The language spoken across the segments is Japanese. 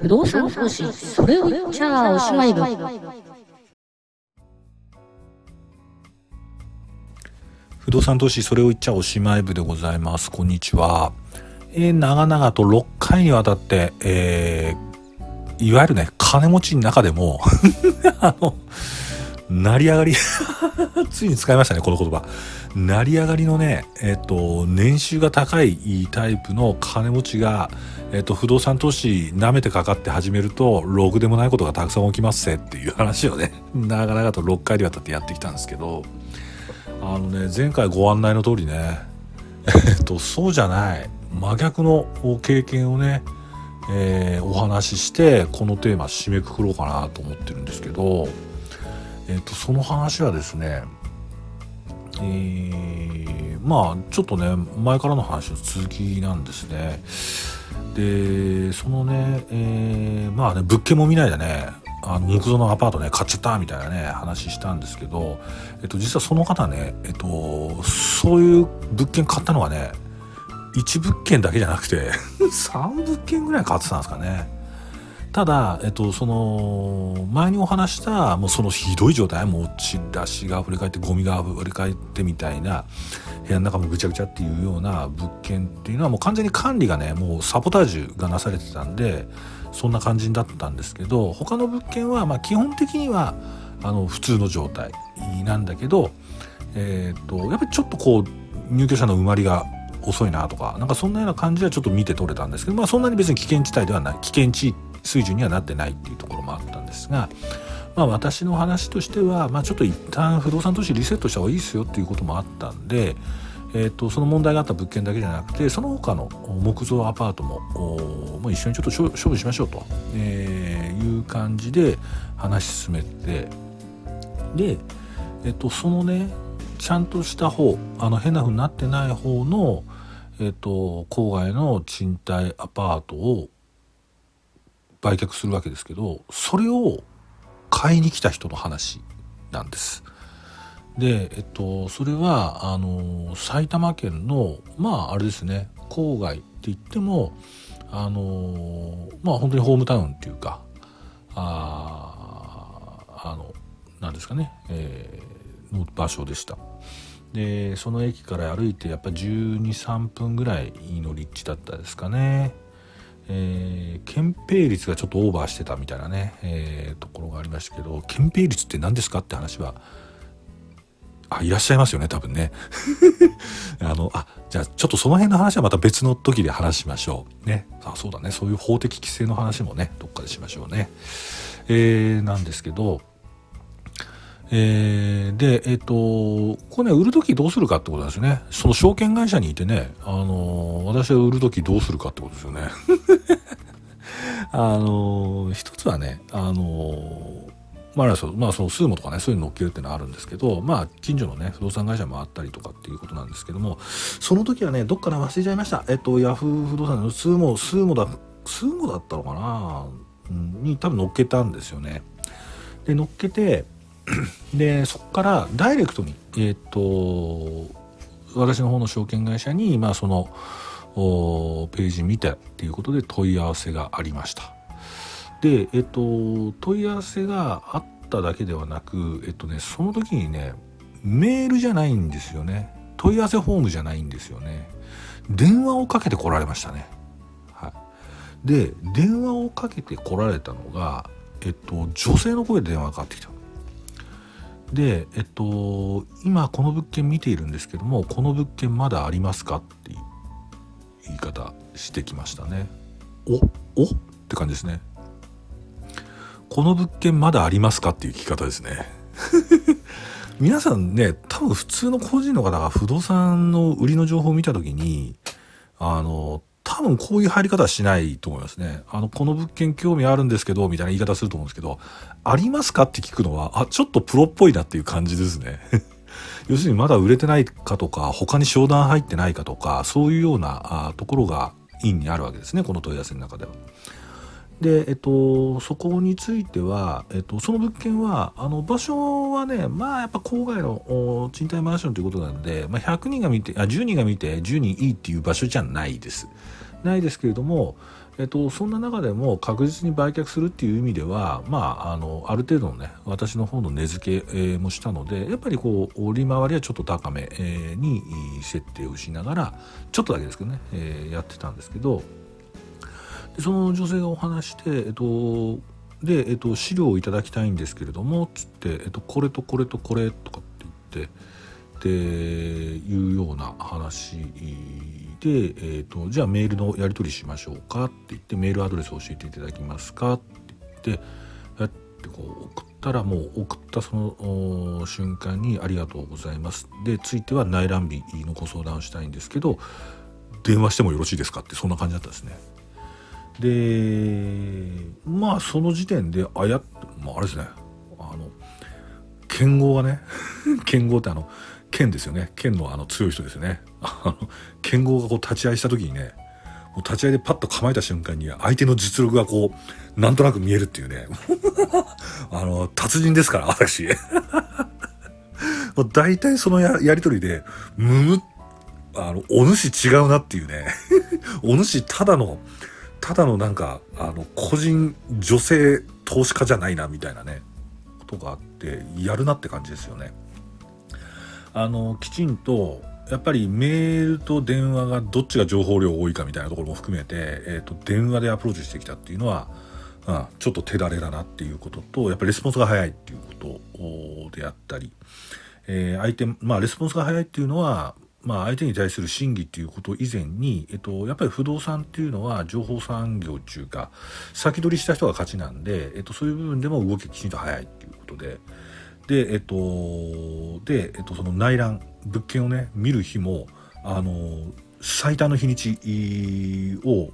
不動産投資、それを言っちゃおしまい部。不動産投資、それを言っちゃおしまい部でございます。こんにちは。えー、長々と6回にわたって、えー、いわゆるね、金持ちの中でも あの、成り上がり ついに使いましたね、この言葉。成り上がりのね、えっ、と、年収が高いタイプの金持ちが、えっ、と、不動産投資舐めてかかって始めると、ログでもないことがたくさん起きますせっていう話をね、長々と6回にわたってやってきたんですけど、あのね、前回ご案内の通りね、えっと、そうじゃない、真逆の経験をね、えー、お話しして、このテーマ締めくくろうかなと思ってるんですけど、えっ、と、その話はですね、えー、まあちょっとね前からの話の続きなんですねでそのね、えー、まあね物件も見ないでねあの木造のアパートね買っちゃったみたいなね話したんですけど、えっと、実はその方ね、えっと、そういう物件買ったのがね1物件だけじゃなくて 3物件ぐらい買ってたんですかね。ただ、えっと、その前にお話したもうそのひどい状態もうチラシが溢れ返ってゴミが溢れ返ってみたいな部屋の中もぐちゃぐちゃっていうような物件っていうのはもう完全に管理がねもうサボタージュがなされてたんでそんな感じだったんですけど他の物件はま基本的にはあの普通の状態なんだけど、えー、っとやっぱりちょっとこう入居者の埋まりが遅いなとかなんかそんなような感じはちょっと見て取れたんですけどまあそんなに別に危険地帯ではない危険地水準にはなってないっていうところもあったんですが、まあ、私の話としては、まあ、ちょっと一旦不動産投資リセットした方がいいですよっていうこともあったんで、えーと、その問題があった物件だけじゃなくてその他の木造アパートももう一緒にちょっと勝負しましょうと、えー、いう感じで話し進めてで、えーと、そのねちゃんとした方あの変な風になってない方の、えーと郊外の賃貸アパートを売却するわけですけどそれを買いに来た人の話なんです。で、えっと、それはあの埼玉県のまああれですね郊外って言ってもあのまあ本当にホームタウンっていうかああのなんですかね、えー、の場所でした。でその駅から歩いてやっぱ123分ぐらいの立地だったですかね。えー、憲兵率がちょっとオーバーしてたみたいなね、えー、ところがありましたけど憲兵率って何ですかって話はあいらっしゃいますよね多分ね。あのあじゃあちょっとその辺の話はまた別の時で話しましょうね。あそうだね。そういう法的規制の話もねどっかでしましょうね。えー、なんですけどえー、で、えっ、と、これね、売るときどうするかってことなんですよね。その証券会社にいてね、あのー、私は売るときどうするかってことですよね。あのー、一つはね、あのまあ、まあ、そのスーモとかね、そういうの乗っけるっていうのはあるんですけど、まあ、近所のね、不動産会社もあったりとかっていうことなんですけども、その時はね、どっから忘れちゃいました。えっと、ヤフー不動産のスーモ、スーモだ、スーモだったのかな、うん、に多分乗っけたんですよね。で、乗っけて、でそこからダイレクトに、えーと、私の方の証券会社に、まあ、そのページ見たっていうことで問い合わせがありました。で、えっ、と、問い合わせがあっただけではなく、えっ、とね、その時にね、メールじゃないんですよね。問い合わせフォームじゃないんですよね。電話をかけて来られましたね。はい。で、電話をかけて来られたのが、えっと、女性の声で電話がかかってきた。で、えっと、今この物件見ているんですけどもこの物件まだありますかっていう言い方してきましたね。おお？って感じですね。この物件まだありますかっていう聞き方ですね。皆さんね多分普通の個人の方が不動産の売りの情報を見た時にあの多分こういう入り方はしないと思いますね。あの、この物件興味あるんですけど、みたいな言い方すると思うんですけど、ありますかって聞くのは、あ、ちょっとプロっぽいなっていう感じですね。要するにまだ売れてないかとか、他に商談入ってないかとか、そういうようなあところが院にあるわけですね、この問い合わせの中では。で、えっと、そこについては、えっと、その物件は、あの、場所はね、まあ、やっぱ郊外の賃貸マンションということなんで、まあ、100人が見て、あ、10人が見て、10人いいっていう場所じゃないです。ないですけれども、えっと、そんな中でも確実に売却するっていう意味では、まあ、あのある程度のね私の方の値付け、もしたのでやっぱりこう利回りはちょっと高め、に設定をしながらちょっとだけですけどね、えー、やってたんですけどその女性がお話して、えっとで、えっと、資料をいただきたいんですけれどもつって、えっと、これとこれとこれとかって言ってっていうような話で、えーと、じゃあメールのやり取りしましょうかって言ってメールアドレスを教えていただきますかって言ってやってこう送ったらもう送ったその瞬間に「ありがとうございます」でついては内覧日のご相談をしたいんですけど電話してもよろしいですかってそんな感じだったですね。でまあその時点であや、まあ、あれですね。あの剣豪がね 剣豪ってあの剣ですよね。剣のあの強い人ですよね。剣豪がこう立ち合いした時にねもう立ち合いでパッと構えた瞬間に相手の実力がこうなんとなく見えるっていうね。あの達人ですから私。もう大体そのややり取りでむむあのお主違うなっていうね。お主ただのただのなんかあの個人女性投資家じゃないなみたいなねことがあってやるなって感じですよね。あのきちんとやっぱりメールと電話がどっちが情報量多いかみたいなところも含めて、えーと、電話でアプローチしてきたっていうのは、うん、ちょっと手だれだなっていうこととやっぱりレスポンスが早いっていうことであったり、えー、相手まあレスポンスが早いっていうのはまあ、相手に対する審議っていうこと以前に、えっと、やっぱり不動産っていうのは情報産業っていうか先取りした人が勝ちなんで、えっと、そういう部分でも動ききちんと早いっていうことでで、えっと、で、えっと、その内覧、物件をね、見る日も、あの、最短の日にちを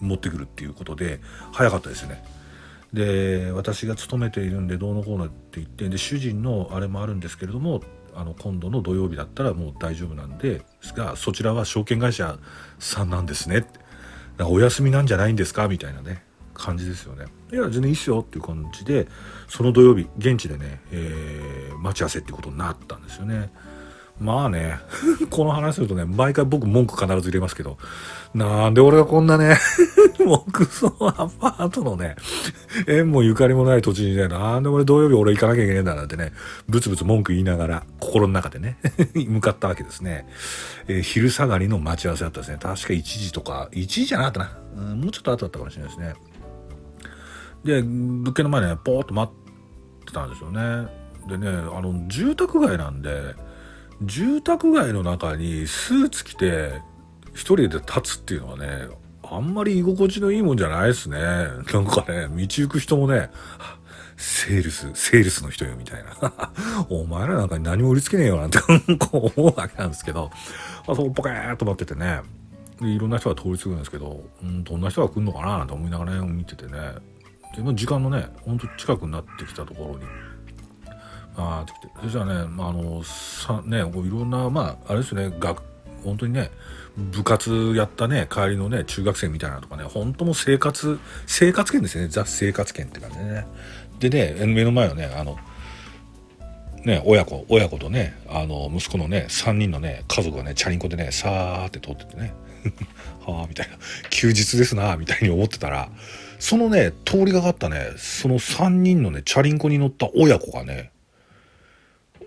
持ってくるっていうことで、早かったですね。で、私が勤めているんで、どうのこうのって言って、で、主人のあれもあるんですけれども、あの今度の土曜日だったらもう大丈夫なんですがそちらは証券会社さんなんですねお休みなんじゃないんですか？みたいなね感じですよね。いや全然いいっすよっていう感じでその土曜日現地でね、えー、待ち合わせってことになったんですよね。まあね、この話するとね、毎回僕文句必ず入れますけど、なんで俺がこんなね、木造アパートのね、縁もゆかりもない土地にね、なんで俺土曜日俺行かなきゃいけないんだなんてね、ブツブツ文句言いながら、心の中でね、向かったわけですね。えー、昼下がりの待ち合わせだったですね。確か1時とか、1時じゃなかったな。うん、もうちょっと後だったかもしれないですね。で物件の前ねポーっと待ってたんですよねでねあの住宅街なんで住宅街の中にスーツ着て一人で立つっていうのはねあんまり居心地のいいもんじゃないですね。なんかね道行く人もねセールス、セールスの人よ、みたいな。お前らなんかに何も売りつけねえよ、なんて こう思うわけなんですけど、あそこポケーっと待っててね、でいろんな人が通り過ぎるんですけど、うん、どんな人が来るのかななんて思いながら、ね、見ててね、で、まあ、時間のねほんと近くなってきたところにあってきてそしたらね、まあ、あのさねいろんなまああれですね学本当にね部活やったね帰りのね中学生みたいなとかね本当も生活生活圏ですね。ザ生活圏って感じでね。でね目の前はねあのね親子親子とねあの息子のね3人のね家族がねチャリンコでねさーって通っててね。はあみたいな。休日ですなみたいに思ってたらそのね、通りがかったね、その3人のね、チャリンコに乗った親子がね、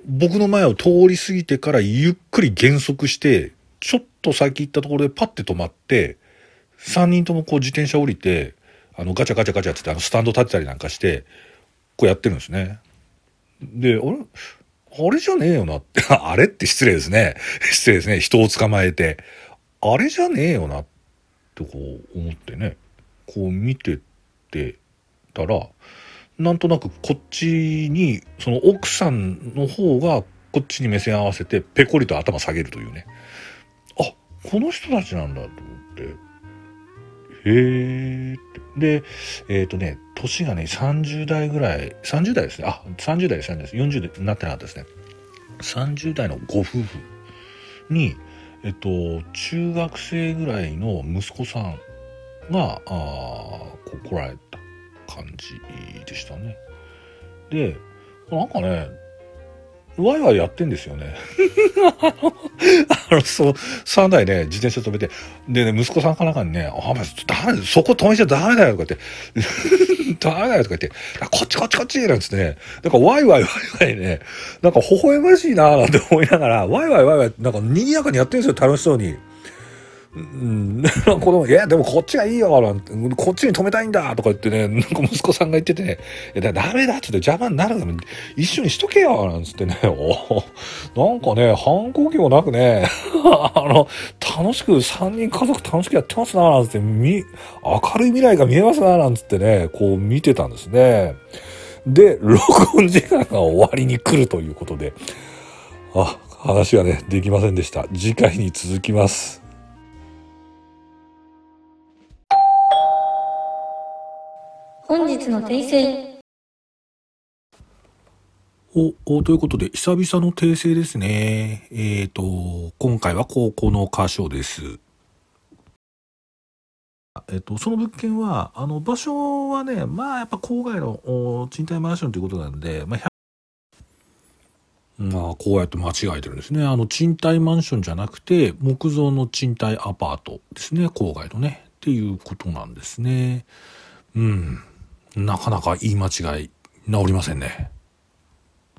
僕の前を通り過ぎてからゆっくり減速して、ちょっと先行ったところでパッて止まって、3人ともこう自転車降りて、あのガチャガチャガチャってあのスタンド立てたりなんかして、こうやってるんですね。で、あれ？あれじゃねえよなって、あれって失礼ですね。失礼ですね。人を捕まえて。あれじゃねえよなってこう思ってね。こう見てってたらなんとなくこっちにその奥さんの方がこっちに目線合わせてペコリと頭下げるというね。あこの人たちなんだと思って。へえでえっ、ー、とね年がね30代ぐらい30代ですね。あ30代ですね。40代になってなかったですね。30代のご夫婦にえっと中学生ぐらいの息子さんがあこ来られた感じでしたね。でなんかねワイワイやってんですよね。あの、そう、3台ね、自転車止めて、でね、息子さんかなんかにね、あ、まダメそこ止めちゃダメだよ とか言って、ダメだよとか言って、こっちこっちこっちなんつってね、なんかワイワイワイワイね、なんか微笑ましいなーなんて思いながら、ワイワイワイワイ、なんか賑やかにやってるんですよ、楽しそうに。うん、子供、いや、でもこっちがいいよ、なんて、こっちに止めたいんだ、とか言ってね、なんか息子さんが言っててね、いや、ダメだっつって邪魔になるから一緒にしとけよ、なんつってね、おなんかね、反抗期もなくね、あの、楽しく、3人家族楽しくやってますな、なんつって、明るい未来が見えますな、なんつってね、こう見てたんですね。で、録音時間が終わりに来るということで、あ、話はね、できませんでした。次回に続きます。の訂正お、お、ということで、久々の訂正ですね。えっ、ー、と、今回は高校の箇所です。えっ、と、その物件は、あの、場所はね、まあ、やっぱ郊外の賃貸マンションということなんで、まあ、まあ、こうやって間違えてるんですね。あの、賃貸マンションじゃなくて、木造の賃貸アパートですね。郊外のね。っていうことなんですね。うん。なかなか言い間違い治りませんね。